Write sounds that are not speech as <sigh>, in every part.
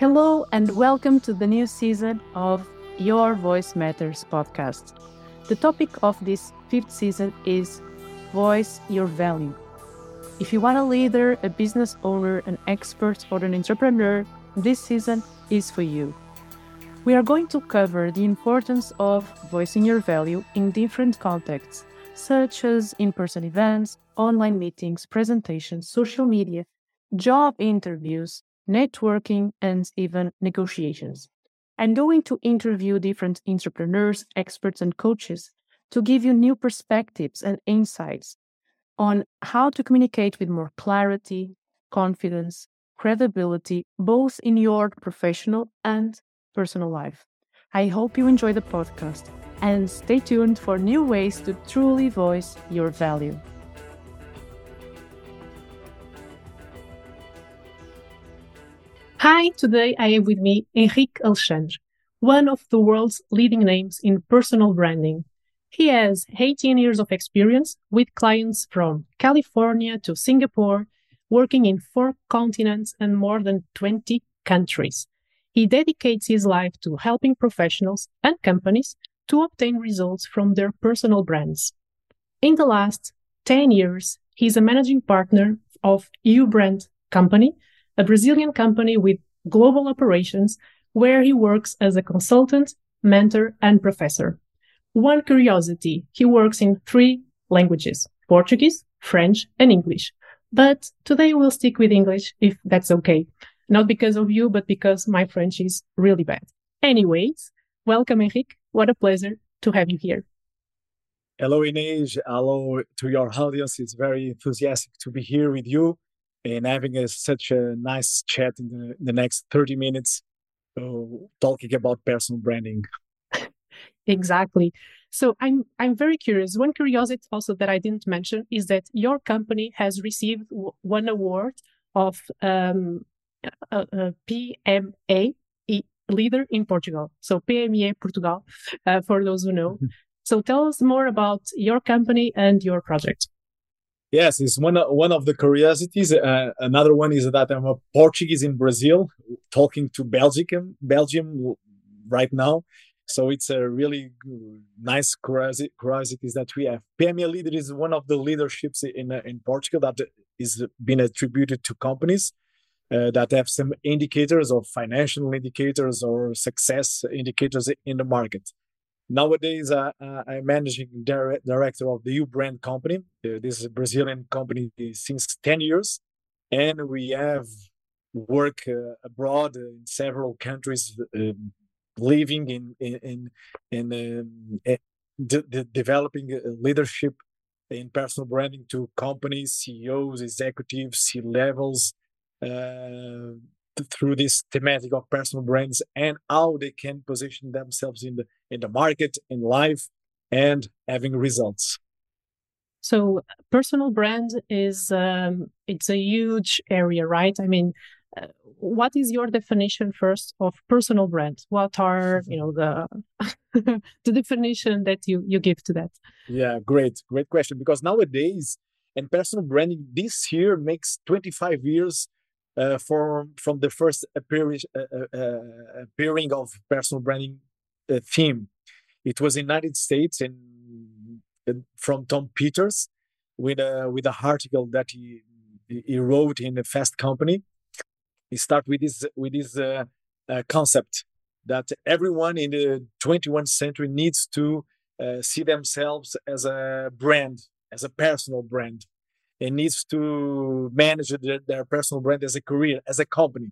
Hello, and welcome to the new season of Your Voice Matters podcast. The topic of this fifth season is Voice Your Value. If you want a leader, a business owner, an expert, or an entrepreneur, this season is for you. We are going to cover the importance of voicing your value in different contexts, such as in person events, online meetings, presentations, social media, job interviews, networking, and even negotiations. I'm going to interview different entrepreneurs, experts, and coaches to give you new perspectives and insights on how to communicate with more clarity, confidence, credibility, both in your professional and personal life. I hope you enjoy the podcast and stay tuned for new ways to truly voice your value. Hi, today I have with me Henrique Alexandre, one of the world's leading names in personal branding. He has 18 years of experience with clients from California to Singapore, working in four continents and more than 20 countries. He dedicates his life to helping professionals and companies to obtain results from their personal brands. In the last 10 years, he's a managing partner of Ubrand Company, a Brazilian company with global operations where he works as a consultant, mentor, and professor. One curiosity, he works in three languages, Portuguese, French, and English. But today we'll stick with English if that's okay. Not because of you, but because my French is really bad. Anyways, welcome, Henrique. What a pleasure to have you here. Hello, Inês. Hello to your audience. It's very enthusiastic to be here with you and having a, such a nice chat in the, the next 30 minutes uh, talking about personal branding. exactly. So I'm I'm very curious. One curiosity also that I didn't mention is that your company has received one award of um, a, a PME leader in Portugal. So PME Portugal, uh, for those who know. so tell us more about your company and your project. Yes, it's one one of the curiosities. Uh, another one is that I'm a Portuguese in Brazil, talking to Belgium, Belgium right now. So it's a really nice curiosities that we have. PME leader is one of the leaderships in uh, in Portugal that is been attributed to companies uh, that have some indicators of financial indicators or success indicators in the market. Nowadays, uh, uh, I'm managing dire- director of the Ubrand company. Uh, this is a Brazilian company since 10 years. And we have work uh, abroad in several countries, um, living in, in, in, in um, eh, de- de- developing leadership in personal branding to companies, CEOs, executives, C levels, uh, through this thematic of personal brands and how they can position themselves in the in the market in life and having results. So personal brand is um, it's a huge area right? I mean uh, what is your definition first of personal brand? What are you know the <laughs> the definition that you you give to that? Yeah great great question. Because nowadays and personal branding this year makes 25 years uh, from from the first uh, uh, uh, appearing of personal branding uh, theme. It was in United States and from Tom Peters with a with an article that he he wrote in the Fast Company. He started with this with this concept that everyone in the 21st century needs to see themselves as a brand, as a personal brand and needs to manage their, their, personal brand as a career, as a company.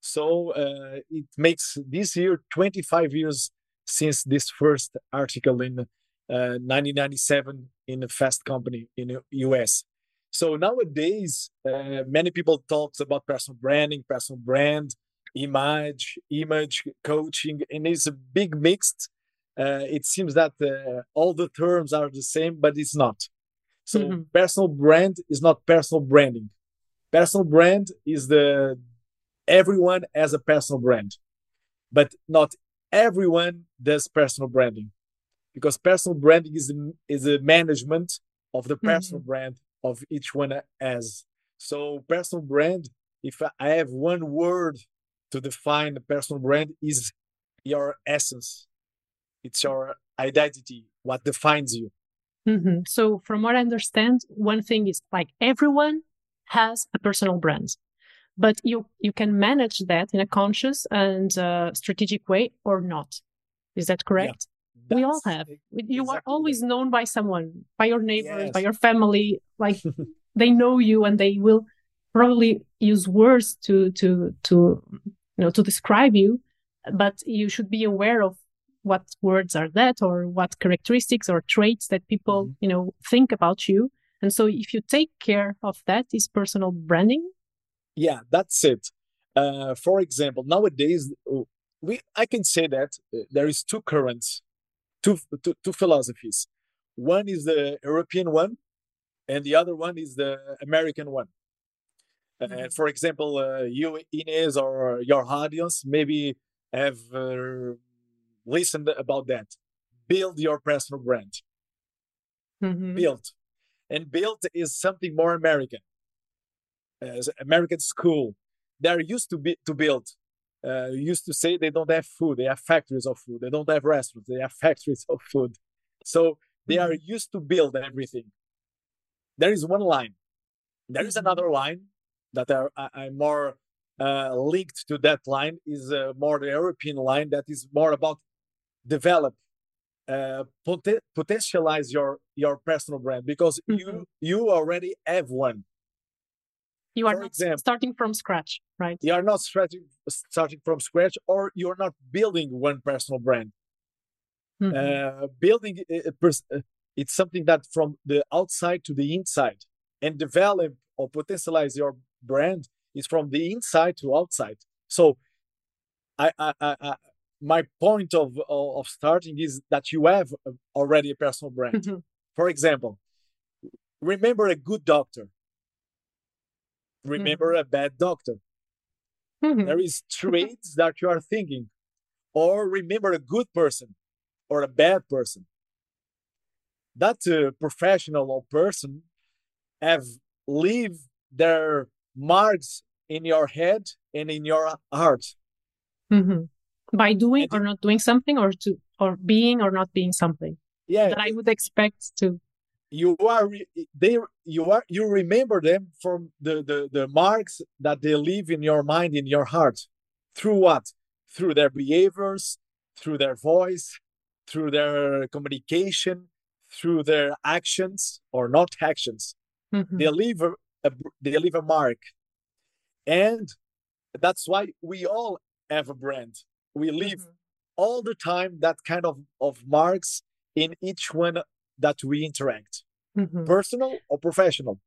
So uh, it makes this year 25 years since this first article in uh, 1997 in a Fast Company in the US. So nowadays, uh, many people talks about personal branding, personal brand, image, image coaching, and it's a big mixed. Uh, it seems that uh, all the terms are the same, but it's not. So mm-hmm. personal brand is not personal branding. Personal brand is the everyone has a personal brand, but not everyone does personal branding because personal branding is is a management of the personal mm-hmm. brand of each one as. So personal brand, if I have one word to define the personal brand is your essence. It's your identity, what defines you. Mm-hmm. So, from what I understand, one thing is like everyone has a personal brand, but you you can manage that in a conscious and uh, strategic way or not. Is that correct? Yeah, we all have. You exactly are always known by someone, by your neighbors, yes. by your family. Like <laughs> they know you, and they will probably use words to to to you know to describe you. But you should be aware of what words are that or what characteristics or traits that people mm-hmm. you know think about you. And so if you take care of that is personal branding? Yeah that's it. Uh, for example nowadays we i can say that uh, there is two currents two, two, two philosophies. One is the european one and the other one is the american one. Uh, mm-hmm. for example uh, you ines or your audience maybe have uh, listen about that. Build your personal brand. Mm-hmm. Build. And build is something more American. As American school, they're used to be to build. Uh, used to say they don't have food, they have factories of food. They don't have restaurants, they have <laughs> factories of food. So they are mm-hmm. used to build everything. There is one line. There is mm-hmm. another line that are, I, am more uh, linked to that line is uh, more the European line that is more about develop uh, pot- potentialize your your personal brand because mm-hmm. you you already have one you are For not example, starting from scratch right you are not starting starting from scratch or you're not building one personal brand mm-hmm. uh, building uh, it's something that from the outside to the inside and develop or potentialize your brand is from the inside to outside so I, I, I, my point of of starting is that you have already a personal brand. Mm-hmm. For example, remember a good doctor. Remember mm-hmm. a bad doctor. Mm-hmm. There is <laughs> traits that you are thinking, or remember a good person or a bad person. That uh, professional or person have leave their marks in your head and in your heart. Mm-hmm by doing or not doing something or to or being or not being something yeah that i would expect to. You are they you are you remember them from the, the the marks that they leave in your mind in your heart. Through what? Through their behaviors through their voice through their communication through their actions or not actions. Mm-hmm. they leave a, a, they leave a mark. And that's why we all have a brand we leave mm-hmm. all the time that kind of, of marks in each one that we interact mm-hmm. personal or professional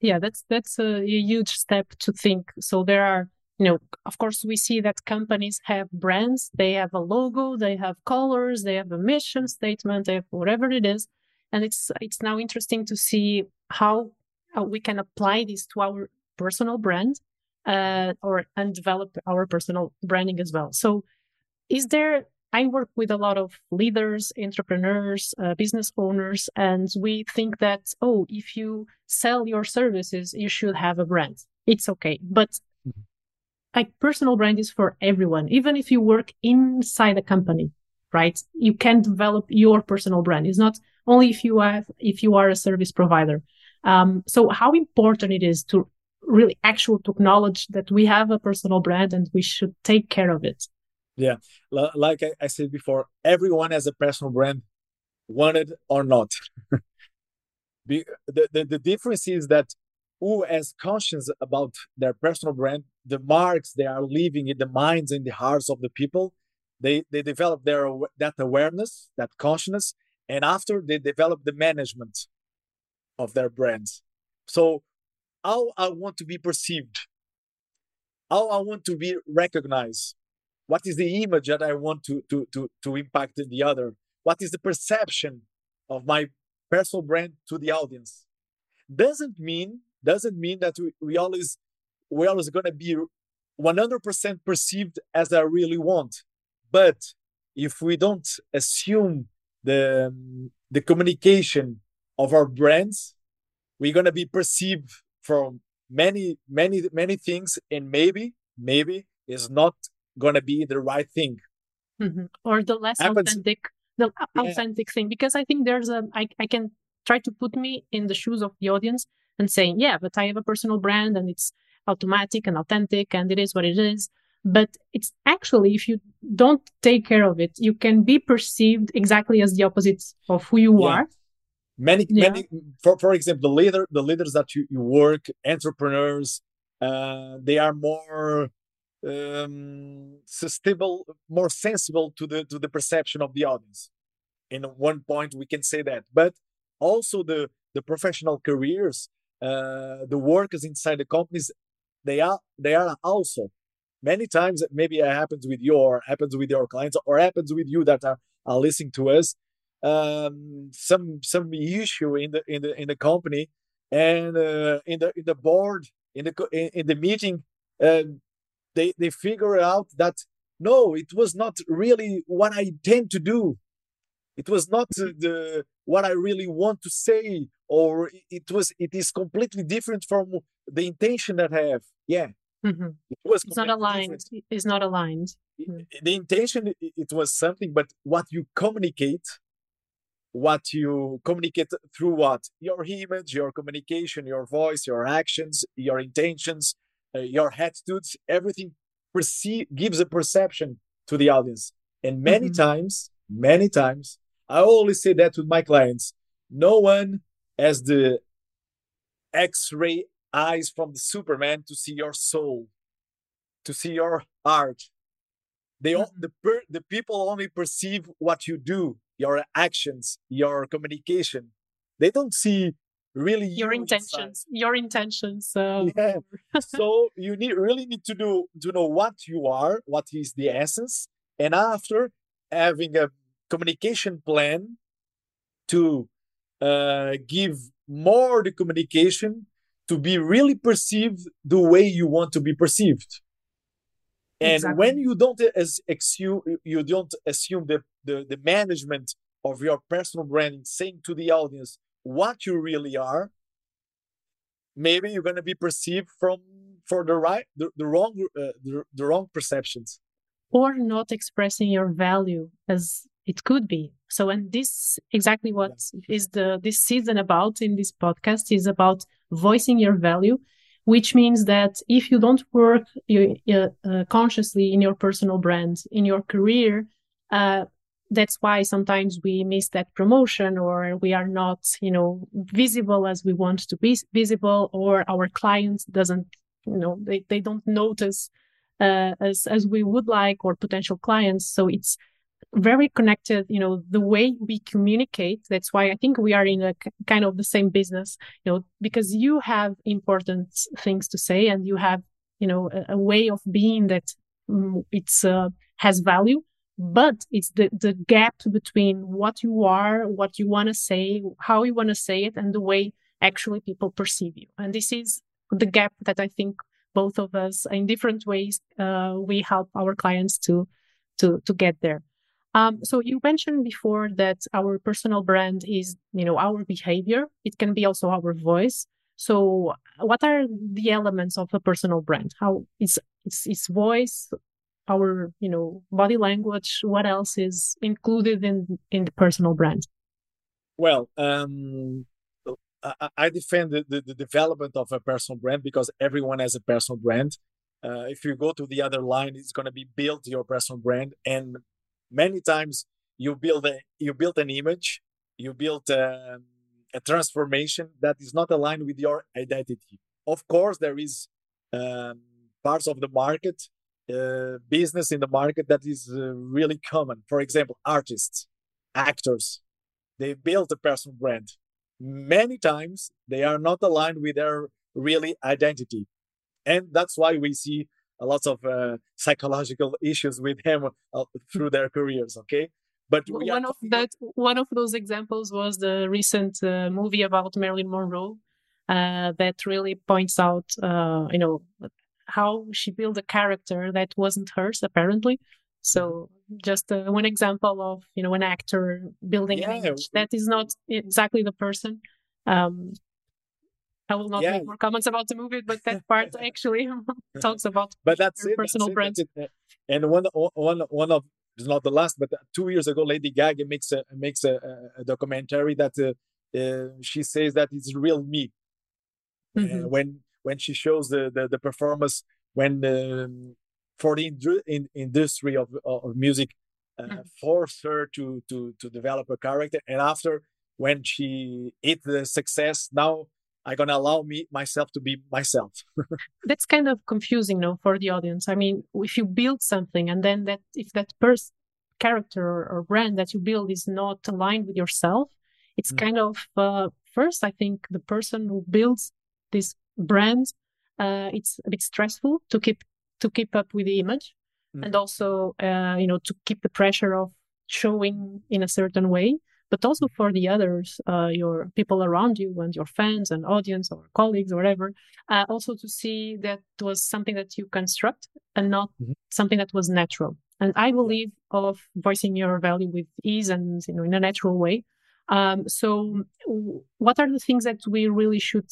yeah that's that's a, a huge step to think so there are you know of course we see that companies have brands they have a logo they have colors they have a mission statement they have whatever it is and it's it's now interesting to see how, how we can apply this to our personal brand uh, or and develop our personal branding as well so is there I work with a lot of leaders, entrepreneurs, uh, business owners, and we think that, oh, if you sell your services, you should have a brand. It's okay. But mm-hmm. like personal brand is for everyone, even if you work inside a company, right? You can develop your personal brand. It's not only if you have, if you are a service provider. Um, so how important it is to really actual to acknowledge that we have a personal brand and we should take care of it. Yeah, like I, said before, everyone has a personal brand, wanted or not. <laughs> the, the, the difference is that who has conscience about their personal brand, the marks they are leaving in the minds and the hearts of the people, they, they develop their that awareness, that consciousness, and after they develop the management of their brands. So how I want to be perceived, how I want to be recognized, what is the image that i want to to to, to impact the other? What is the perception of my personal brand to the audience? Doesn't mean doesn't mean that we, we always we always going to be 100% perceived as i really want. But if we don't assume the the communication of our brands we're going to be perceived from many many many things and maybe maybe is not gonna be the right thing mm-hmm. or the less happens. authentic the yeah. authentic thing because i think there's a I, I can try to put me in the shoes of the audience and saying yeah but i have a personal brand and it's automatic and authentic and it is what it is but it's actually if you don't take care of it you can be perceived exactly as the opposite of who you yeah. are many yeah. many for, for example the leader the leaders that you, you work entrepreneurs uh, they are more um, sustainable more sensible to the to the perception of the audience. In one point we can say that. But also the the professional careers uh, the workers inside the companies they are they are also. Many times maybe it happens with you or happens with your clients or happens with you that are, are listening to us um, some some issue in the in the in the company and uh, in the in the board in the in, the meeting uh, they they figure out that no it was not really what i intend to do it was not the what i really want to say or it was it is completely different from the intention that i have yeah mm-hmm. it was it's not aligned different. it's not aligned mm. the intention it was something but what you communicate what you communicate through what your image your communication your voice your actions your intentions uh, your attitudes everything perceive gives a perception to the audience and many mm-hmm. times many times i always say that with my clients no one has the x-ray eyes from the superman to see your soul to see your heart they all, mm-hmm. the per, the people only perceive what you do your actions, your communication. They don't see really your you intentions, inside. your intentions. So. <laughs> Yeah. <laughs> so you need really need to do to know what you are, what is the essence, and after having a communication plan to uh, give more the communication to be really perceived the way you want to be perceived. And exactly. when you don't as assume you don't assume the, the the management of your personal branding, saying to the audience what you really are, maybe you're gonna be perceived from for the right the, the wrong uh, the, the wrong perceptions, or not expressing your value as it could be. So, and this exactly what yeah. is the this season about in this podcast is about voicing your value which means that if you don't work you, uh, consciously in your personal brand, in your career, uh, that's why sometimes we miss that promotion or we are not, you know, visible as we want to be visible or our clients doesn't, you know, they, they don't notice, uh, as, as we would like or potential clients. So it's, very connected you know the way we communicate that's why i think we are in a kind of the same business you know because you have important things to say and you have you know a, a way of being that um, it's uh, has value but it's the the gap between what you are what you want to say how you want to say it and the way actually people perceive you and this is the gap that i think both of us in different ways uh, we help our clients to to to get there um, so you mentioned before that our personal brand is, you know, our behavior. It can be also our voice. So what are the elements of a personal brand? How it's, it's, it's voice, our, you know, body language. What else is included in, in the personal brand? Well, um, I, defend the, the, the, development of a personal brand because everyone has a personal brand. Uh, if you go to the other line, it's going to be build your personal brand. And many times you build a you build an image you build a, um, a transformation that is not aligned with your identity of course there is um, parts of the market uh, business in the market that is uh, really common. For example artists actors they build a personal brand. Many times they are not aligned with their really identity. And that's why we see a lot of uh, psychological issues with him uh, through their careers. Okay, but one of that one of those examples was the recent uh, movie about Marilyn Monroe uh, that really points out, uh, you know, how she built a character that wasn't hers apparently. So mm-hmm. just uh, one example of you know an actor building yeah. an image that is not exactly the person. Um, I will not yeah. make more comments about the movie, but that part <laughs> actually <laughs> talks about but that's it, personal that's brand. It, it. And one, one, one of it's not the last, but two years ago, Lady Gaga makes a makes a, a documentary that uh, uh, she says that it's real me. Uh, mm-hmm. Uh, when when she shows the the, the performance when um, for the in, industry of, of music uh, mm-hmm. forced her to to to develop a character, and after when she hit the success, now I'm gonna allow me myself to be myself. <laughs> That's kind of confusing, no, for the audience. I mean, if you build something and then that if that person character or, or, brand that you build is not aligned with yourself, it's mm. kind of uh, first. I think the person who builds this brand, uh, it's a bit stressful to keep to keep up with the image, mm. and also uh, you know to keep the pressure of showing in a certain way but also mm. for the others, uh, your people around you and your fans and audience or colleagues or whatever, uh, also to see that was something that you construct and not mm-hmm. something that was natural. And I believe of voicing your value with ease and you know in a natural way. Um, so, what are the things that we really should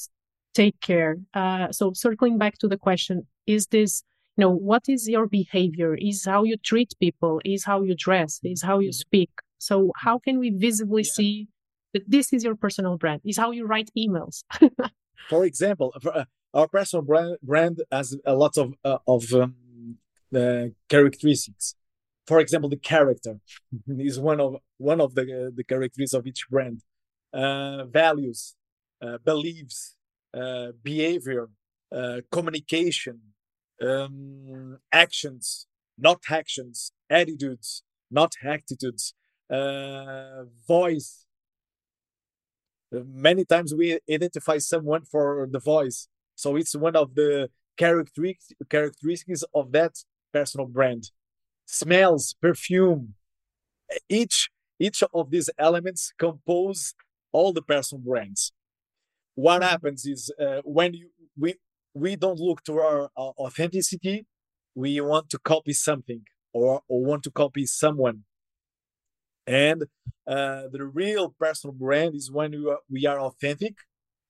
take care? Uh, so, circling back to the question, is this you know what is your behavior? Is how you treat people? Is how you dress? Is how you mm-hmm. speak? So how can we visibly yeah. see that this is your personal brand? Is how you write emails. <laughs> for example, uh, our personal brand, brand has a lot of uh, of um, the characteristics. For example, the character <laughs> is one of one of the uh, the characteristics of each brand. Uh, values, uh, beliefs, uh, behavior, communication, um, actions, not actions, attitudes, not attitudes, uh, voice. Uh, many times we identify someone for the voice, so it's one of the characteristics characteristics of that personal brand. Smells, perfume, each each of these elements compose all the personal brands. What happens is uh, when you, we we don't look to our uh, authenticity, we want to copy something or, or want to copy someone and uh, the real personal brand is when we are, we are authentic,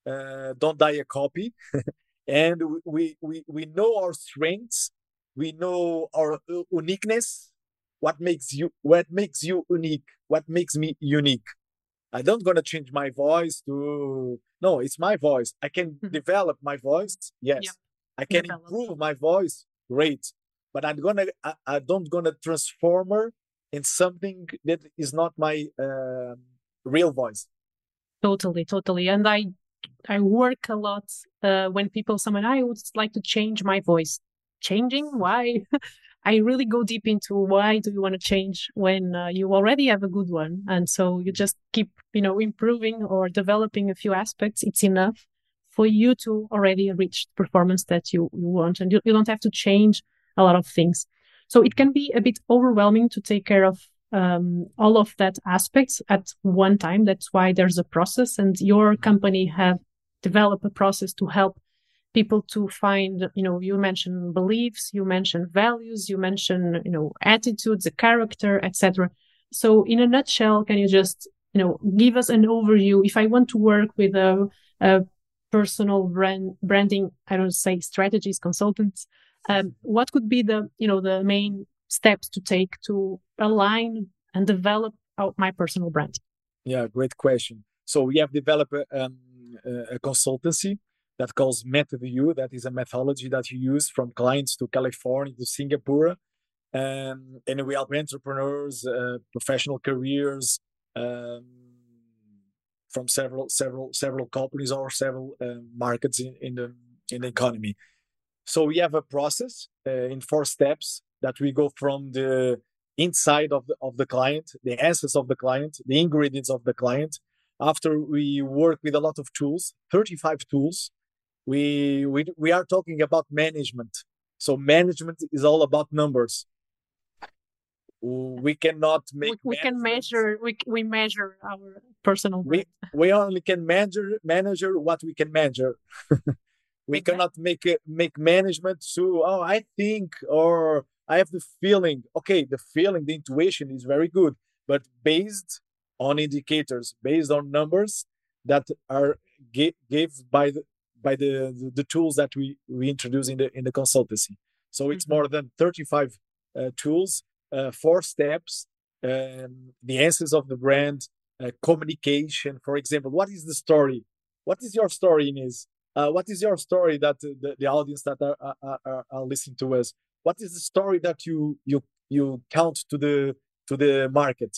uh, don't die a copy, <laughs> and we, we we know our strengths, we know our uh, uniqueness, what makes you what makes you unique, what makes me unique. I don't gonna change my voice to no, it's my voice. I can mm-hmm. develop my voice, yes. Yep. I can develop. improve my voice, great. But I'm gonna I, I don't gonna transform her in something that is not my uh, real voice totally totally and i i work a lot uh, when people summon i would like to change my voice changing why <laughs> i really go deep into why do you want to change when uh, you already have a good one and so you just keep you know improving or developing a few aspects it's enough for you to already reach the performance that you, you want and you, you don't have to change a lot of things so it can be a bit overwhelming to take care of um, all of that aspects at one time. That's why there's a process, and your company have developed a process to help people to find. You know, you mentioned beliefs, you mentioned values, you mentioned you know attitudes, a character, etc. So, in a nutshell, can you just you know give us an overview? If I want to work with a, a personal brand branding, I don't say strategies consultants um, what could be the you know the main steps to take to align and develop my personal brand yeah great question so we have developed um, a consultancy that calls MetaView. That is a methodology that you use from clients to California to Singapore. Um, and we help entrepreneurs, uh, professional careers um, from several, several, several companies or several uh, markets in, in the in the economy. So we have a process uh, in four steps that we go from the inside of the, of the client, the answers of the client, the ingredients of the client. After we work with a lot of tools, 35 tools, we, we, we are talking about management. So management is all about numbers. We cannot make. We, we can measure. We, we measure our personal. We, <laughs> we only can measure measure what we can measure. <laughs> we cannot make it make management to oh i think or i have the feeling okay the feeling the intuition is very good but based on indicators based on numbers that are given by the by the, the, the tools that we we introduce in the in the consultancy. So it's mm-hmm. more than 35 uh, tools, uh, four steps, um, the essence of the brand, uh, communication. For example, what is the story? What is your story, Inês? Uh, what is your story that the, the audience that are, are, are, are listening to us? What is the story that you you you count to the to the market,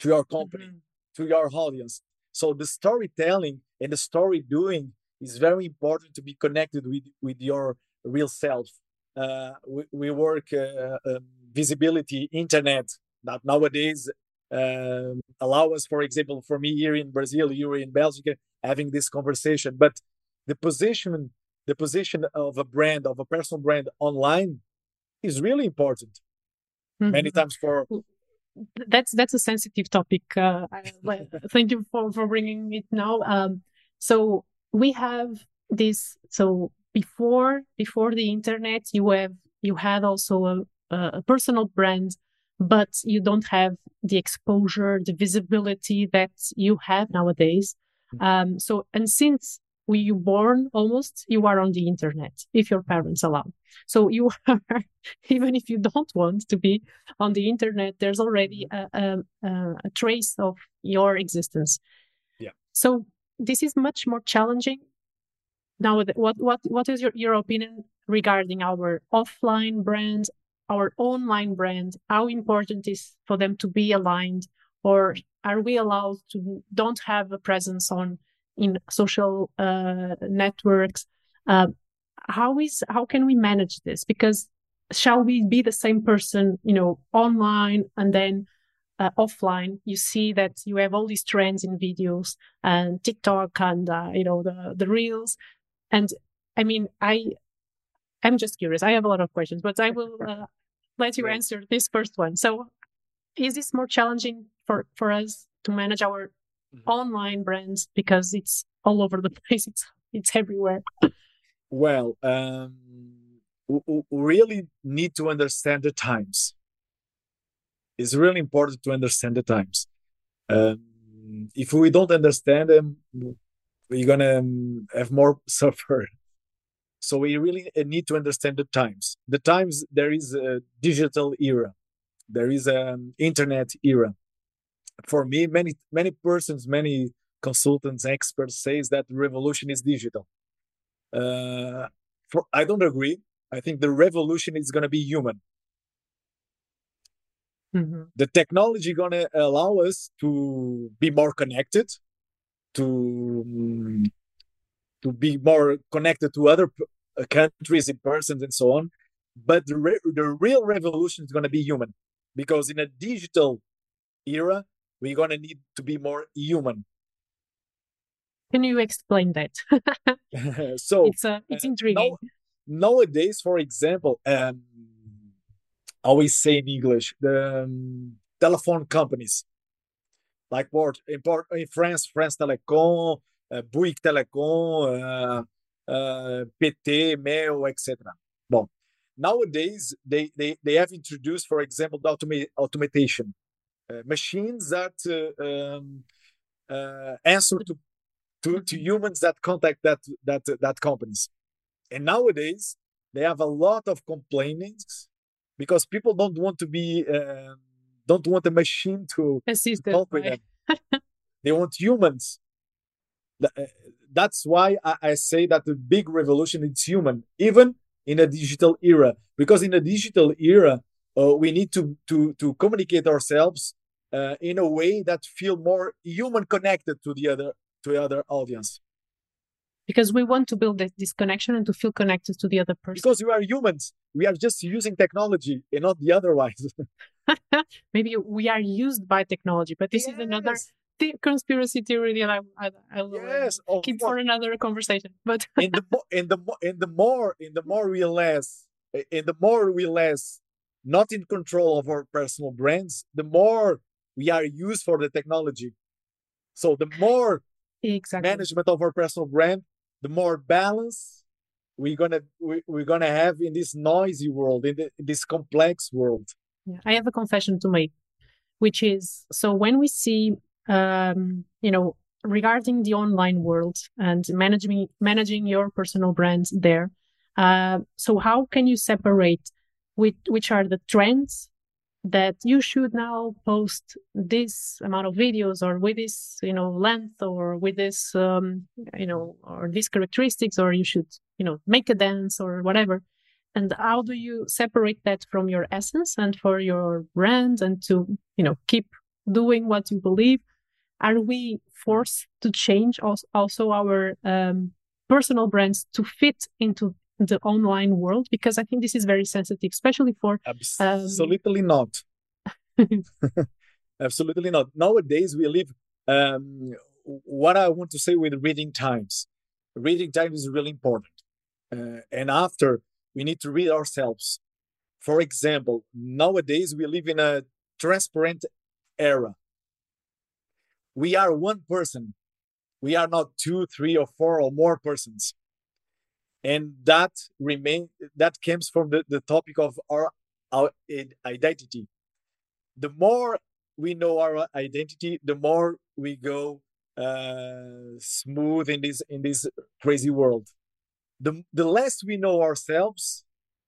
to your company, mm-hmm. to your audience? So the storytelling and the story doing is very important to be connected with with your real self. Uh, we, we, work uh, um, visibility internet that nowadays um, allow us, for example, for me here in Brazil, you in Belgium, having this conversation. But the position, the position of a brand, of a personal brand online, is really important. Mm-hmm. Many times for that's that's a sensitive topic. Uh, thank you for for bringing it now. Um, so we have this. So before before the internet, you have you had also a, a personal brand, but you don't have the exposure, the visibility that you have nowadays. Mm-hmm. Um, so and since we you born almost you are on the internet if your parents allow so you <laughs> are even if you don't want to be on the internet there's already mm-hmm. a, a, a trace of your existence yeah so this is much more challenging now what what what is your, your opinion regarding our offline brand our online brand how important is for them to be aligned or are we allowed to don't have a presence on in social uh, networks. Uh, how is how can we manage this? Because shall we be the same person, you know, online and then uh, offline? You see that you have all these trends in videos and TikTok and uh, you know the the reels. And I mean, I I'm just curious. I have a lot of questions, but I will uh, let you answer this first one. So, is this more challenging for for us to manage our mm-hmm. online brands because it's all over the <laughs> place. It's it's everywhere. Well, um, we really need to understand the times. It's really important to understand the times. Um, if we don't understand them, we're gonna um, have more <laughs> suffer. So we really uh, need to understand the times. The times there is a digital era, there is an internet era, for me, many many persons, many consultants, experts says that revolution is digital. Uh, for, I don't agree. I think the revolution is going to be human. Mm-hmm. The technology going to allow us to be more connected, to to be more connected to other uh, countries in person and so on. But the, re- the real revolution is going to be human, because in a digital era, we're going to need to be more human can you explain that <laughs> so it's uh, it's intriguing uh, now, nowadays for example um always say in english the um, telephone companies like what in, in france france telecom uh, bouygues telecom uh, uh, pt mail etc well nowadays they, they they have introduced for example the automa- automation uh, machines that uh, um, uh, answer to, to, to humans that contact that that that companies. And nowadays they have a lot of complaints because people don't want to be um, don't want a machine to, with them. <laughs> they want humans. That's why I, I say that the big revolution is human, even in a digital era. Because in a digital era, uh, we need to to to communicate ourselves uh, in a way that feel more human connected to the other to the other audience because we want to build this connection and to feel connected to the other person because we are humans we are just using technology and not the otherwise <laughs> <laughs> maybe we are used by technology but this yes. is another th- conspiracy theory that I, I, I will yes, keep for another conversation. But <laughs> in the mo- in the mo- in the more in the more we less in the more we less not in control of our personal brands, the more we are used for the technology. So the more exactly. management of our personal brand, the more balance we're gonna we, we're gonna have in this noisy world, in, the, in this complex world. Yeah, I have a confession to make, which is so when we see um, you know regarding the online world and managing managing your personal brand there. Uh, so how can you separate which which are the trends that you should now post this amount of videos or with this you know length or with this um, you know or these characteristics or you should you know make a dance or whatever. And how do you separate that from your essence and for your brand and to you know keep doing what you believe? Are we forced to change also our um, personal brands to fit into the online world because i think this is very sensitive especially for absolutely um... not. <laughs> <laughs> Absolutely not. Nowadays we live um, what i want to say with reading times. Reading time is really important. Uh, and after we need to read ourselves. For example nowadays we live in a transparent era. We are one person. We are not two three or four or more persons and that remain that comes from the, the topic of our, our identity. The more we know our identity the more we go uh, smooth in this in this crazy world. The the less we know ourselves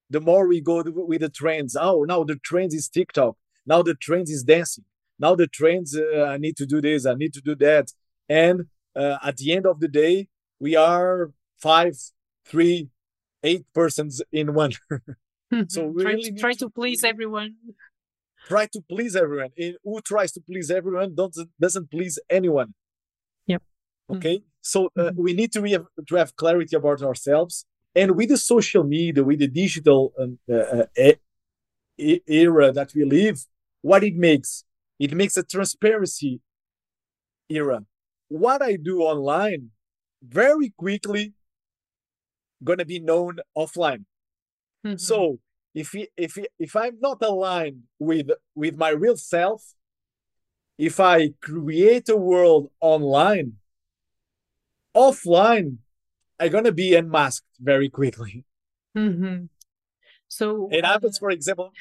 the more we go with the trends. Oh now the trends is tiktok. Now the trends is dancing. Now the trends uh, i need to do this i need to do that. And uh, at the end of the day we are five three, eight persons in one. <laughs> so we try, really to, try to, to please everyone. Try to please everyone. And who tries to please everyone doesn't doesn't please anyone. Yep. Okay. Mm-hmm. So uh, mm-hmm. we need to, have, to have clarity about ourselves. And with the social media, with the digital um, uh, uh, era that we live, what it makes, it makes a transparency era. What I do online very quickly going to be known offline. Mm-hmm. So if if if I'm not aligned with with my real self, if I create a world online, offline, I'm gonna be unmasked very quickly. Mm-hmm. So it uh... happens, for example,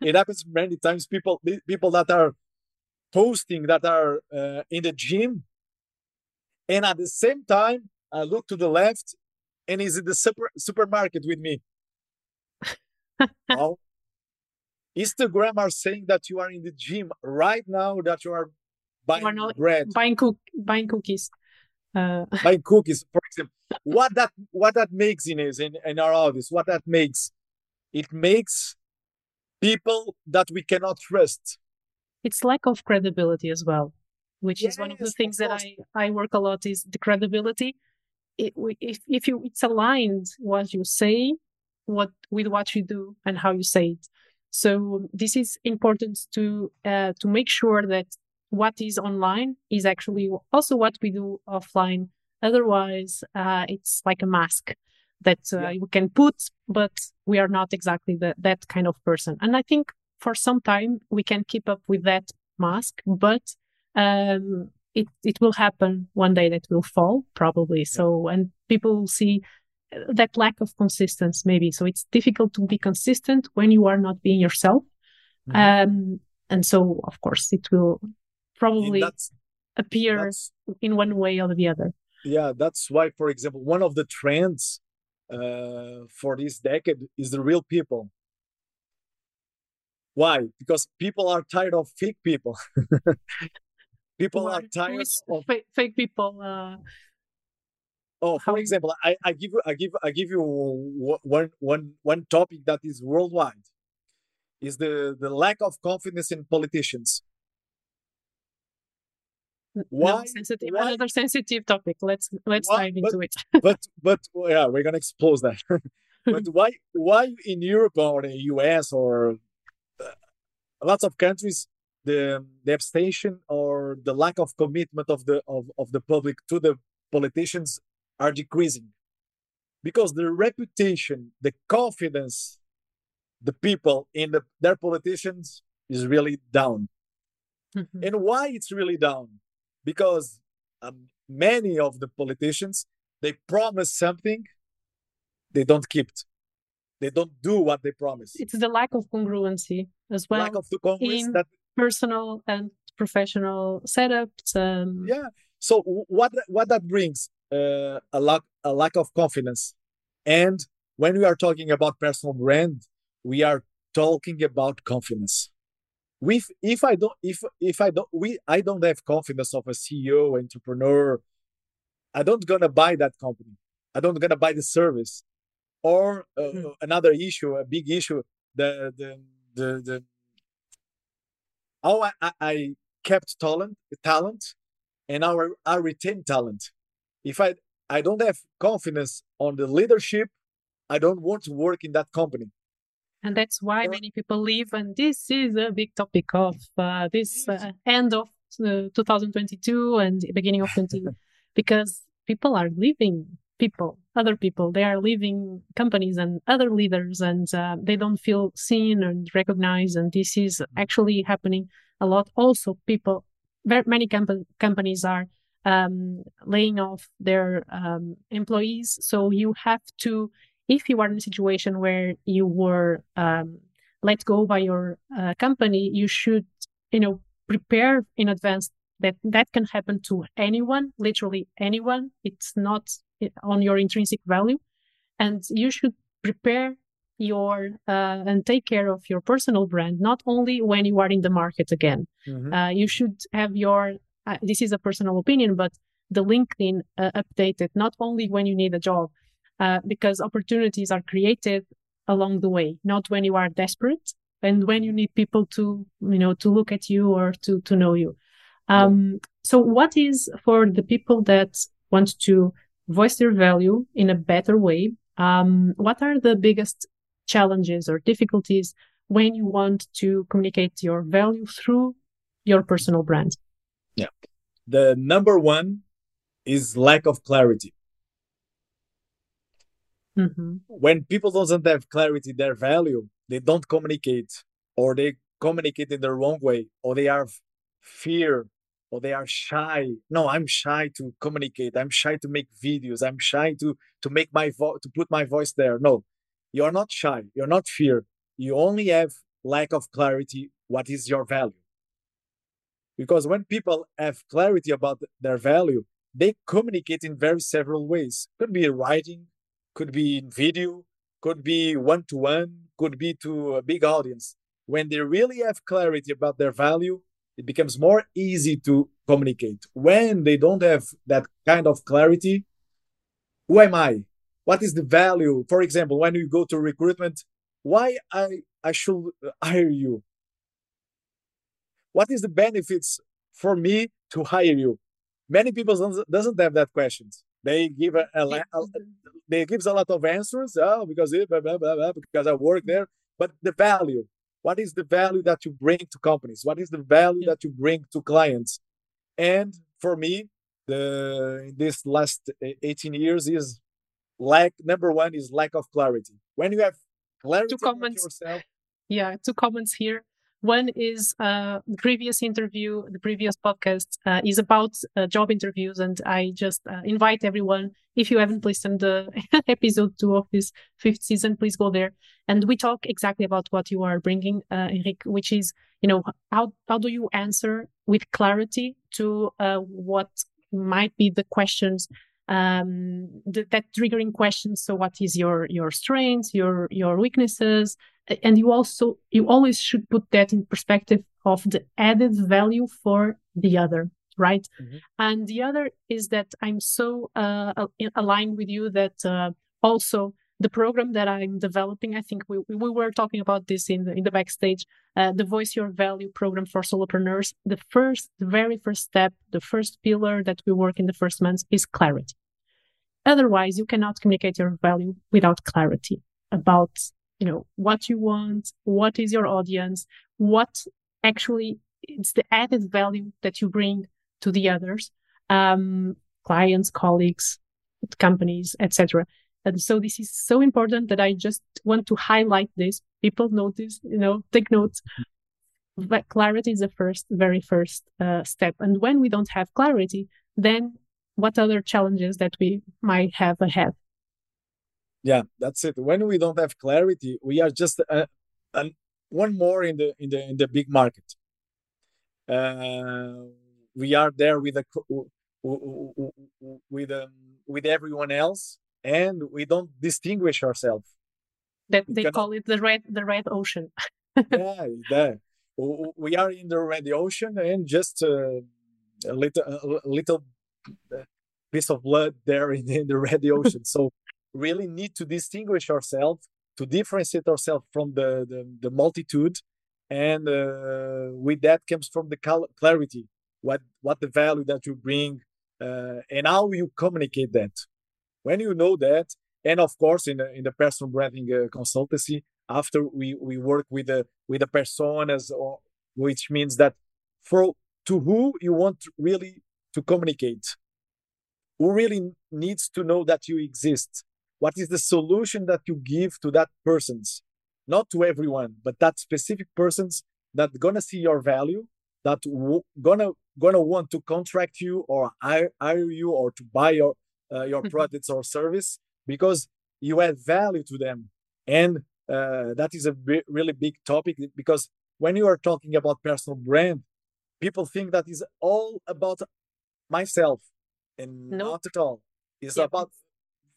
it happens many times. People people that are posting that are uh, in the gym, and at the same time, I look to the left and is in the super, supermarket with me. well, Instagram are saying that you are in the gym right now, that you are buying you are bread, buying cook, buying cookies, uh... <laughs> buying cookies, for example. what that what that makes in is in, in our audience, what that makes, it makes people that we cannot trust. It's lack of credibility as well, which yes, is one of the things of that I I work a lot is the credibility it, if if you it's aligned what you say what with what you do and how you say it. So this is important to uh, to make sure that what is online is actually also what we do offline. Otherwise uh, it's like a mask that uh, yeah. you can put but we are not exactly the, that kind of person. And i think for some time we can keep up with that mask but um, it it will happen one day that will fall probably. So and people will see uh, that lack of consistency maybe. So it's difficult to be consistent when you are not being yourself. Mm-hmm. um and so of course it will probably that's, appear that's, in one way or the other. Yeah that's why for example one of the trends uh, for this decade is the real people. Why? Because people are tired of fake people <laughs> people are tired of fake, fake people. Uh, oh, for how... example, I, I give you I give I give you one one one topic that is worldwide is the the lack of confidence in politicians. Why, no, sensitive, why, another sensitive topic. Let's let's why, dive into but, it. <laughs> but but yeah, we're gonna expose that. <laughs> but why why in Europe or the US or uh, lots of countries the the abstention or the lack of commitment of the of, of the public to the politicians are decreasing. Because the reputation the confidence the people in the, their politicians is really down. Mm-hmm. and why it's really down? Because um, many of the politicians they promise something they don't keep it. They don't do what they promise. It's the lack of congruency as well lack of the congruence in... that personal and professional setups. Um, yeah. So what what that brings uh, a lack a lack of confidence, and when we are talking about personal brand, we are talking about confidence. With if I don't if if I don't we I don't have confidence of a CEO entrepreneur, I don't gonna buy that company. I don't gonna buy the service. Or uh, mm. another issue, a big issue, the the the, the how I, I kept talent talent and our I retain talent. If I I don't have confidence on the leadership, I don't want to work in that company. And that's why many people leave. And this is a big topic of uh, this uh, end of uh, 2022 and beginning of 20, <laughs> because people are leaving people, other people. They are leaving companies and other leaders, and uh, they don't feel seen and recognized. And this is actually happening a lot. Also, people very many comp- companies are um, laying off their um, employees. So you have to, if you are in a situation where you were um, let go by your uh, company, you should, you know, prepare in advance that that can happen to anyone, literally anyone. It's not on your intrinsic value, and you should prepare your uh, and take care of your personal brand not only when you are in the market again. Mm-hmm. uh, you should have your uh, this is a personal opinion but the linkedin uh, updated not only when you need a job uh, because opportunities are created along the way not when you are desperate and when you need people to you know to look at you or to to know you. Um, so what is for the people that want to voice their value in a better way um, what are the biggest challenges or difficulties when you want to communicate your value through your personal brand? Yeah. The number one is lack of clarity. Mm-hmm. When people don't have clarity their value, they don't communicate or they communicate in the wrong way or they are fear or they are shy. No, I'm shy to communicate. I'm shy to make videos. I'm shy to to make my voice to put my voice there. No, you're not shy, you're not fear. You only have lack of clarity. What is your value? Because when people have clarity about their value, they communicate in very several ways. Could be writing, could be in video, could be one to one, could be to a big audience. When they really have clarity about their value, it becomes more easy to communicate. When they don't have that kind of clarity, who am I? what is the value for example when you go to recruitment why i i should hire you what is the benefits for me to hire you many people doesn't, have that questions they give a, a, a, they gives a lot of answers oh because it, blah, blah, blah, because i work there but the value what is the value that you bring to companies? What is the value that you bring to clients? And for me the in this last eh, 18 years is lack number one is lack of clarity. When you have clarity two comments. yourself, yeah two comments here one is uh, the previous interview the previous podcast uh, is about uh, job interviews and i just uh, invite everyone if you haven't listened to <laughs> episode two of this fifth season please go there and we talk exactly about what you are bringing uh, Henrique, which is you know how how do you answer with clarity to uh, what might be the questions um, th- that triggering questions. So what is your, your strengths, your, your weaknesses? And you also, you always should put that in perspective of the added value for the other right mm-hmm. and the other is that i'm so uh, aligned with you that uh, also the program that I'm developing, I think we, we were talking about this in the, in the backstage, uh, the Voice Your Value program for solopreneurs. The first, the very first step, the first pillar that we work in the first months is clarity. Otherwise, you cannot communicate your value without clarity about, you know, what you want, what is your audience, what actually it's the added value that you bring to the others, um, clients, colleagues, companies, etc. And so this is so important that I just want to highlight this. People notice, you know, take notes. But clarity is the first, very first uh, step. And when we don't have clarity, then what other challenges that we might have ahead? Yeah, that's it. When we don't have clarity, we are just uh, uh, one more in the in the in the big market. Uh, we are there with a with um, with everyone else, and we don't distinguish ourselves. That they call it the red the red ocean. <laughs> yeah, that we are in the red ocean, and just uh, a little a little uh, piece of blood there in, in the red ocean. so really need to distinguish ourselves to differentiate ourselves from the, the, the multitude. And uh, with that comes from the clarity. What what the value that you bring uh, and how you communicate that. When you know that and of course in the, in the personal branding uh, consultancy after we we work with the with the personas or, which means that for to who you want really to communicate. Who really needs to know that you exist what is the solution that you give to that persons not to everyone but that specific persons that gonna see your value that w- gonna gonna want to contract you or hire, hire you or to buy your uh, your mm-hmm. products or service because you add value to them and uh, that is a b- really big topic because when you are talking about personal brand people think that is all about myself and nope. not at all it's yep. about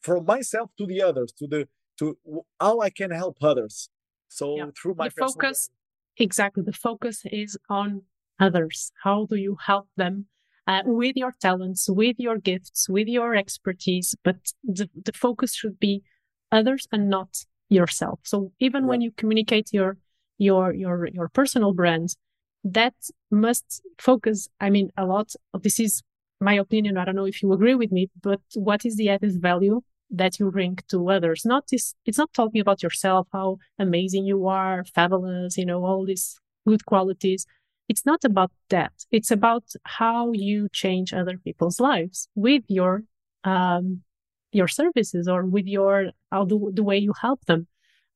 from myself to the others to the to how i can help others. So yep. through my the focus exactly the focus is on others. How do you help them uh, with your talents with your gifts with your expertise? But the, the focus should be others and not yourself. So even right. when you communicate your your your your personal brand that must focus i mean a lot. This is my opinion, I don't know if you agree with me, but what is the added value that you bring to others? Not this, it's not talking about yourself, how amazing you are, fabulous, you know, all these good qualities. It's not about that. It's about how you change other people's lives with your, um, your services or with your, how the, the way you help them.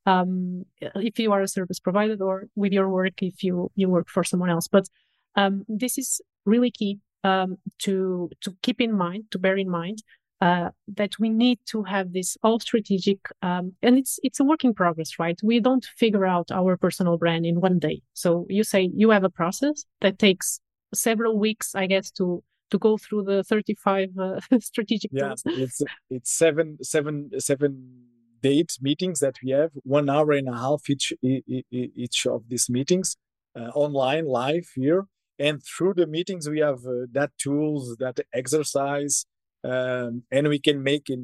Um, if you are a service provider or with your work, if you, you work for someone else. But, um, this is really key um, to to keep in mind, to bear in mind uh, that we need to have this all strategic, um, and it's it's a work in progress, right? We don't figure out our personal brand in one day. So you say you have a process that takes several weeks, I guess, to to go through the 35 uh, <laughs> strategic yeah it's it's seven seven seven date meetings that we have one hour and a half each each of these meetings uh, online live here and through the meetings we have uh, that tools that exercise um, and we can make in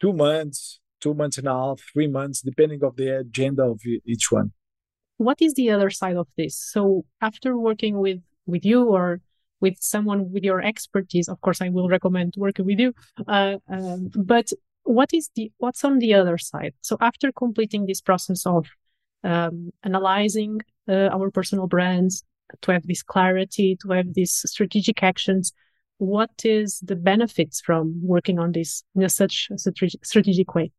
two months two months and a half three months depending of the agenda of each one. What is the other side of this? So after working with with you or with someone with your expertise of course i will recommend working with you uh, um, but what is the what's on the other side? So after completing this process of um, analyzing uh, our personal brands to have this clarity, to have these strategic actions. What is the benefits from working on this in a such a strategic way?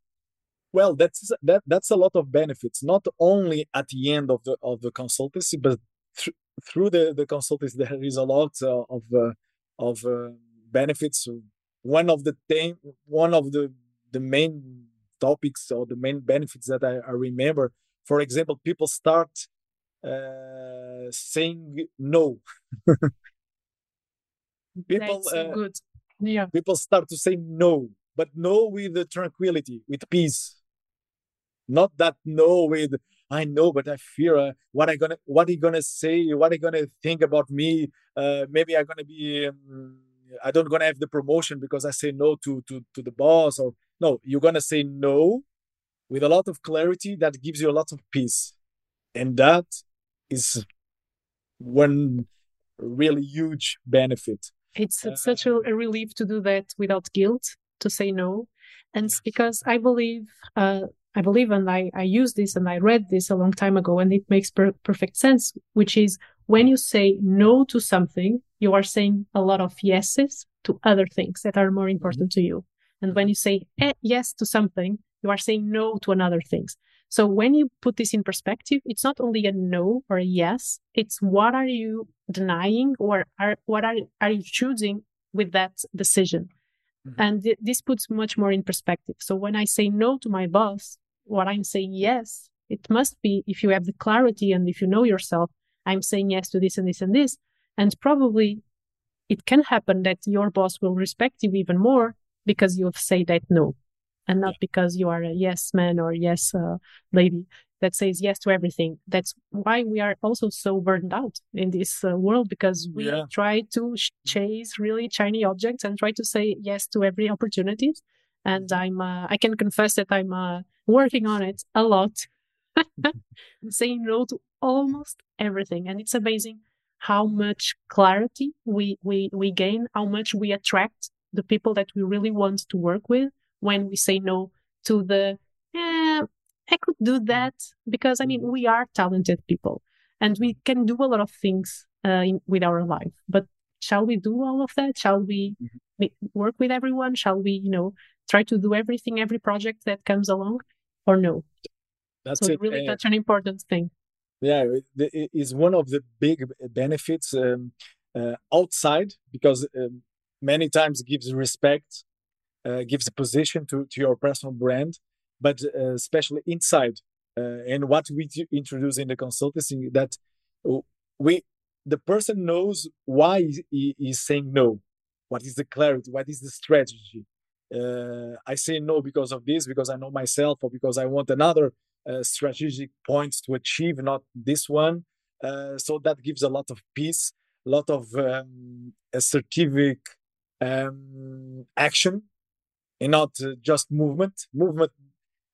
Well, that's that that's a lot of benefits. Not only at the end of the of the consultancy, but th- through the the consultancy, there is a lot uh, of uh, of uh, benefits. One of the thing, one of the the main topics or the main benefits that I, I remember, for example, people start uh, saying no. people uh, good. Yeah. People start to say no, but no with the tranquility, with peace. Not that no with I know, but I fear uh, what I gonna what he gonna say, what he gonna think about me. Uh, maybe I'm gonna be um, I don't gonna have the promotion because I say no to to to the boss or no. You're gonna say no with a lot of clarity that gives you a lot of peace, and that is one really huge benefit. It's, uh, such a, a, relief to do that without guilt, to say no. And yes. because I believe, uh, I believe, and I, I use this and I read this a long time ago, and it makes per- perfect sense, which is when you say no to something, you are saying a lot of yeses to other things that are more important mm-hmm. to you. And when you say eh, yes to something, you are saying no to another things. So when you put this in perspective, it's not only a no or a yes, it's what are you denying or are, what are, are you choosing with that decision? Mm-hmm. And th- this puts much more in perspective. So when I say no to my boss, what I'm saying yes, it must be if you have the clarity and if you know yourself, I'm saying yes to this and this and this. And probably it can happen that your boss will respect you even more because you have said that no and not because you are a yes man or yes uh, lady that says yes to everything. That's why we are also so burned out in this uh, world because we yeah. try to sh- chase really shiny objects and try to say yes to every opportunity. And mm-hmm. I'm, uh, I can confess that I'm uh, working on it a lot, <laughs> saying no to almost everything. And it's amazing how much clarity we, we, we gain, how much we attract the people that we really want to work with when we say no to the eh, I could do mm-hmm. that because I mean mm-hmm. we are talented people and we can do a lot of things uh, in, with our life. But shall we do all of that? Shall we mm-hmm. work with everyone? Shall we, you know, try to do everything, every project that comes along, or no? That's so it. Really, uh, that's an important thing. Yeah, it is one of the big benefits um, uh, outside because um, many times gives respect, uh, gives a position to to your personal brand but uh, especially inside. Uh, and what we introduce in the consultancy that we the person knows why he is saying no. What is the clarity? What is the strategy? Uh, I say no because of this, because I know myself, or because I want another uh, strategic points to achieve, not this one. So that gives a lot of peace, a lot of um, assertive um, action, and not uh, just movement. Movement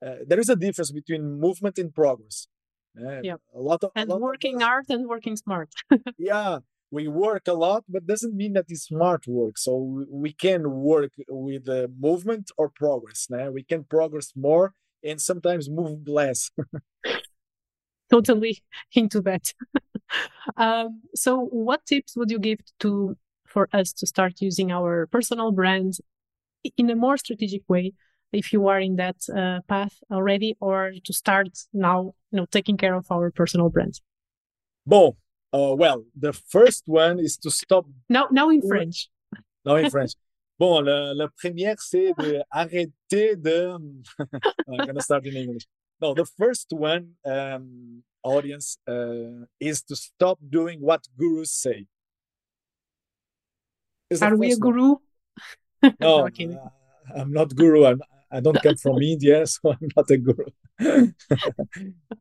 uh, there is a difference between movement and progress. Yeah. A lot of and lot working of hard and working smart. <laughs> yeah, we work a lot, but doesn't mean that it's smart work. So we can work with uh, movement or progress. Né? We can progress more and sometimes move less. <laughs> totally <laughs> into that. um, so, what tips would you give to for us to start using our personal brand in a more strategic way if you are in that uh, path already or to start now you know taking care of our personal brands bon uh, well the first one is to stop now now in french. Now in <laughs> french. Bon la, la première c'est de arrêter de <laughs> i'm gonna start in english. No the first one um, audience uh, is to stop doing what gurus say. Is are we a guru <laughs> no, uh, I'm not guru. I'm I don't come from India, <laughs> so I'm not a guru. <laughs>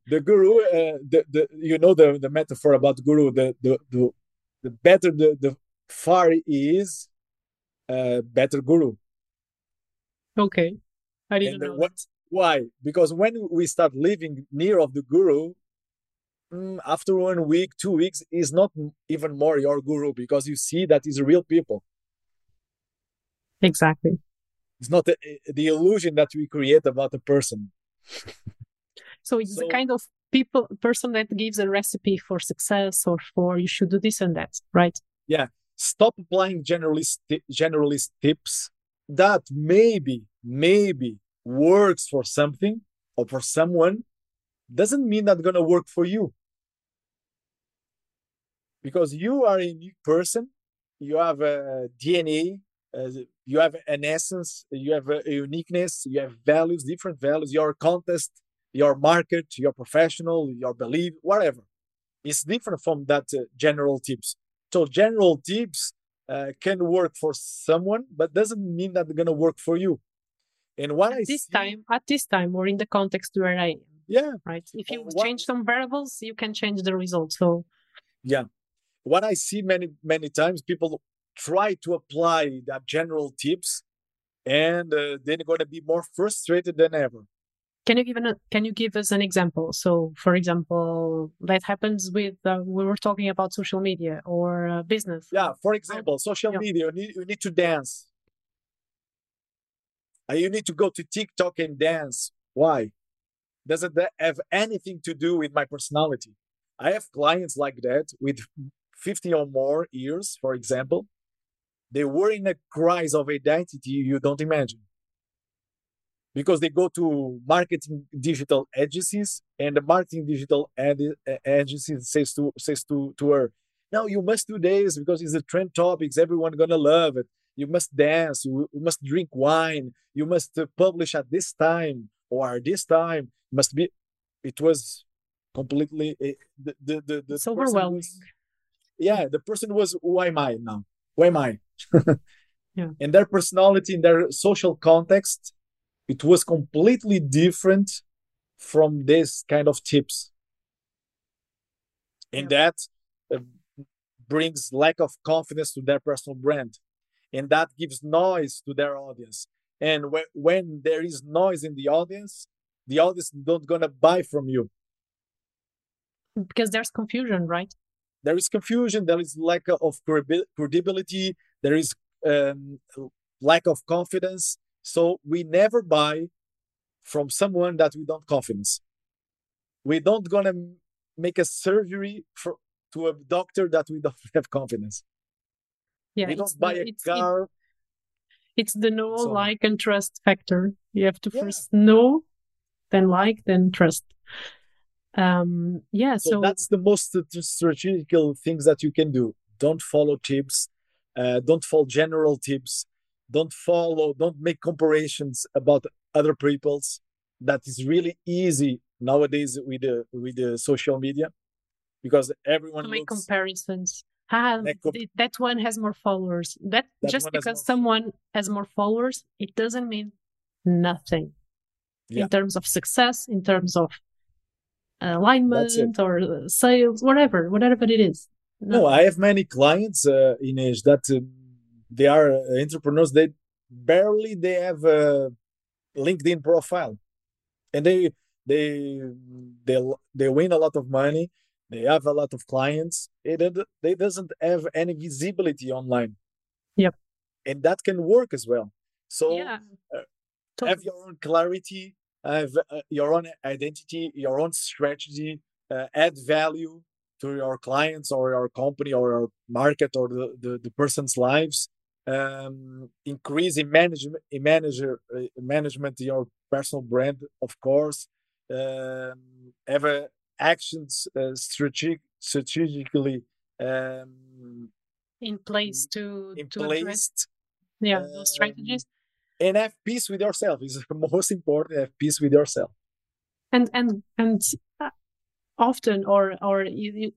the guru, uh, the, the you know the, the metaphor about guru. The the the, the better the, the far is, uh, better guru. Okay, I didn't and know. What, why? Because when we start living near of the guru, mm, after one week, two weeks, is not even more your guru because you see that is real people. Exactly. It's not the, the illusion that we create about a person. so it's so, the kind of people person that gives a recipe for success or for you should do this and that, right? Yeah. Stop applying generalist generalist tips that maybe maybe works for something or for someone doesn't mean that's gonna work for you because you are a unique person you have a dna you have an essence, you have a, uniqueness, you have values, different values, your contest, your market, your professional, your belief, whatever. It's different from that uh, general tips. So general tips uh, can work for someone, but doesn't mean that they're gonna work for you. And what at I this see, time, at this time, or in the context where I am. Yeah. Right. If you what, change some variables, you can change the result. So. Yeah. What I see many many times, people try to apply that general tips and uh, they're going to be more frustrated than ever. Can you give an, can you give us an example? So for example that happens with uh, we were talking about social media or uh, business. Yeah for example social yeah. media you need, you need to dance. Uh, you need to go to tiktok and dance. Why? Doesn't that have anything to do with my personality? I have clients like that with 50 or more years for example they were in a crisis of identity you don't imagine. Because they go to marketing digital agencies and the marketing digital ad- agency says to says to, to her no you must do this because it's a trend topics everyone gonna love it. You must dance you, you must drink wine you must uh, publish at this time or this time. Must be it was completely uh, the the the, the it's overwhelming was, yeah the person was who am i now? Who am I? Yeah. And their personality in their social context, it was completely different from this kind of tips. And yeah. that uh, brings lack of confidence to their personal brand. And that gives noise to their audience. And wh- when there is noise in the audience, the audience don't gonna buy from you because there's confusion, right? There is confusion. There is lack of credibility. There is um, lack of confidence. So we never buy from someone that we don't confidence. We don't gonna make a surgery for to a doctor that we don't <laughs> have confidence. Yeah, we don't buy a car. It, it's the know, so, like, and trust factor. You have to yeah. first know, then like, then trust um yeah so, so that's the most strategical things that you can do don't follow tips uh, don't follow general tips. Don't follow don't make comparisons about other people's. That is really easy nowadays with the with the social media because everyone to make looks, comparisons. Ah, that one has more followers. That, that just because someone has more followers it doesn't mean nothing. Yeah. in terms of success in terms of alignment or sales, whatever, whatever it is. No, no I have many clients, uh, Inês, that uh, they are uh, entrepreneurs. They barely they have a LinkedIn profile, and they they they they win a lot of money. They have a lot of clients. It they doesn't have any visibility online. Yep, and that can work as well. So yeah. Uh, have your own clarity have uh, your own identity, your own strategy, uh, add value to your clients or your company or your market or the, the, the person's lives. Um, increase in management, in manager, uh, management, your personal brand, of course. Um, have actions uh, strategic, strategically um, in place to in to place. Address, yeah, those um, strategies and have peace with yourself is <laughs> the most important have peace with yourself and and and often or or you, you,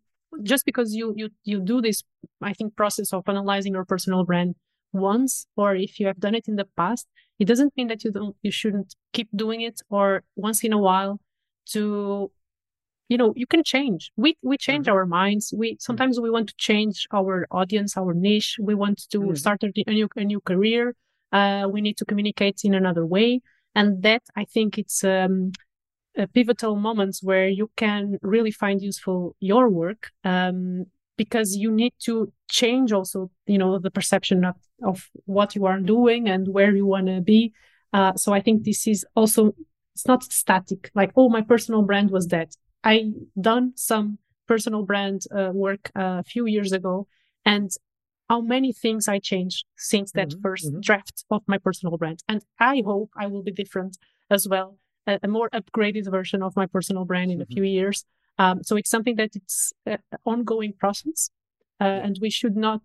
just because you you you do this i think process of analyzing your personal brand once or if you have done it in the past it doesn't mean that you don't you shouldn't keep doing it or once in a while to you know you can change we we change mm-hmm. our minds we sometimes we want to change our audience our niche we want to mm-hmm. start a, a new a new career uh, we need to communicate in another way. And that I think it's um, pivotal moments where you can really find useful your work um, because you need to change also, you know, the perception of, of what you are doing and where you want to be. Uh, so I think this is also, it's not static, like, oh, my personal brand was that. I done some personal brand uh, work uh, a few years ago and how many things I changed since that mm-hmm, 1st mm-hmm. draft of my personal brand. And I hope I will be different as well, a, a more upgraded version of my personal brand in mm-hmm. a few years. Um, so it's something that it's an ongoing process, uh, and we should not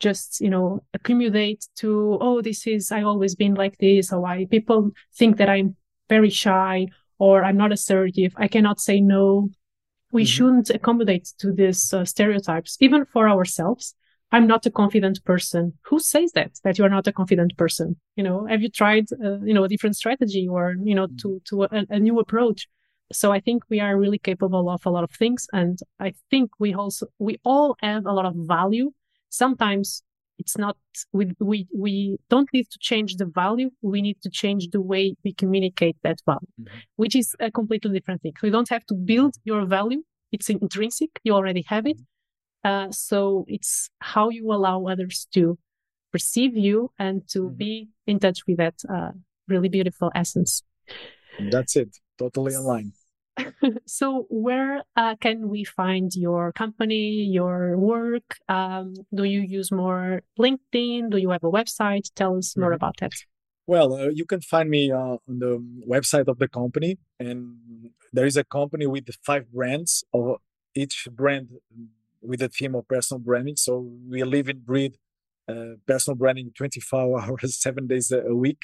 just you know accumulate to oh this is I always been like this or why people think that I'm very shy or I'm not assertive. I cannot say no. We mm-hmm. shouldn't accommodate to these uh, stereotypes, even for ourselves. I'm not a confident person. Who says that, that you are not a confident person? You know, have you tried, uh, you know, a different strategy or, you know, to, to a, a new approach? So I think we are really capable of a lot of things. And I think we also, we all have a lot of value. Sometimes it's not, we, we, we don't need to change the value. We need to change the way we communicate that value, mm-hmm. which is a completely different thing. So you don't have to build your value. It's intrinsic. You already have it uh, so it's how you allow others to perceive you and to mm-hmm. be in touch with that uh, really beautiful essence. That's it. Totally aligned. <laughs> so where uh, can we find your company your work um, do you use more linkedin do you have a website tell us more mm-hmm. about that well uh, you can find me uh, on the website of the company and there is a company with five brands of each brand with the theme of personal branding. So we live and breathe uh, personal branding 24 <laughs> hours, seven days a week.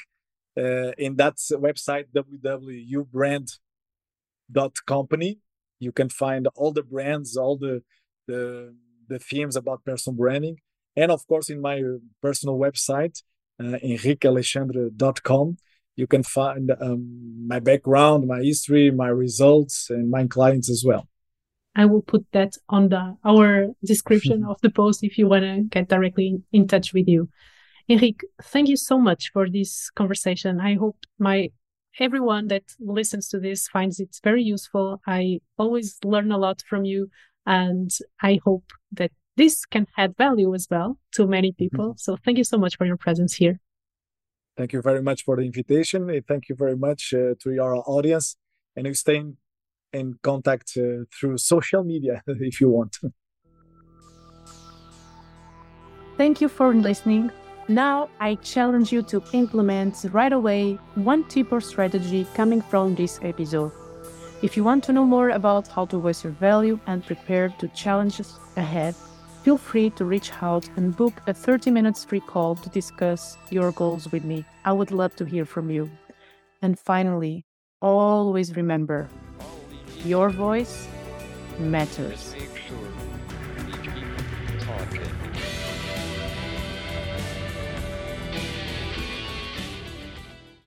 Uh, in that website, www.ubrand.company, you can find all the brands, all the, the, the themes about personal branding. And of course, in my personal website, uh, henriquealexandre.com, you can find um, my background, my history, my results, and my clients as well. I will put that on the our description of the post if you want to get directly in, touch with you. Henrique, thank you so much for this conversation. I hope my everyone that listens to this finds it very useful. I always learn a lot from you, and I hope that this can add value as well to many people. Mm-hmm. So thank you so much for your presence here. Thank you very much for the invitation. Thank you very much uh, to your audience, and we in contact uh, through social media <laughs> if you want. Thank you for listening. Now, I challenge you to implement right away one tip or strategy coming from this episode. If you want to know more about how to voice your value and prepare to challenges ahead, feel free to reach out and book a 30 minutes free call to discuss your goals with me. I would love to hear from you. And finally, always remember your voice matters.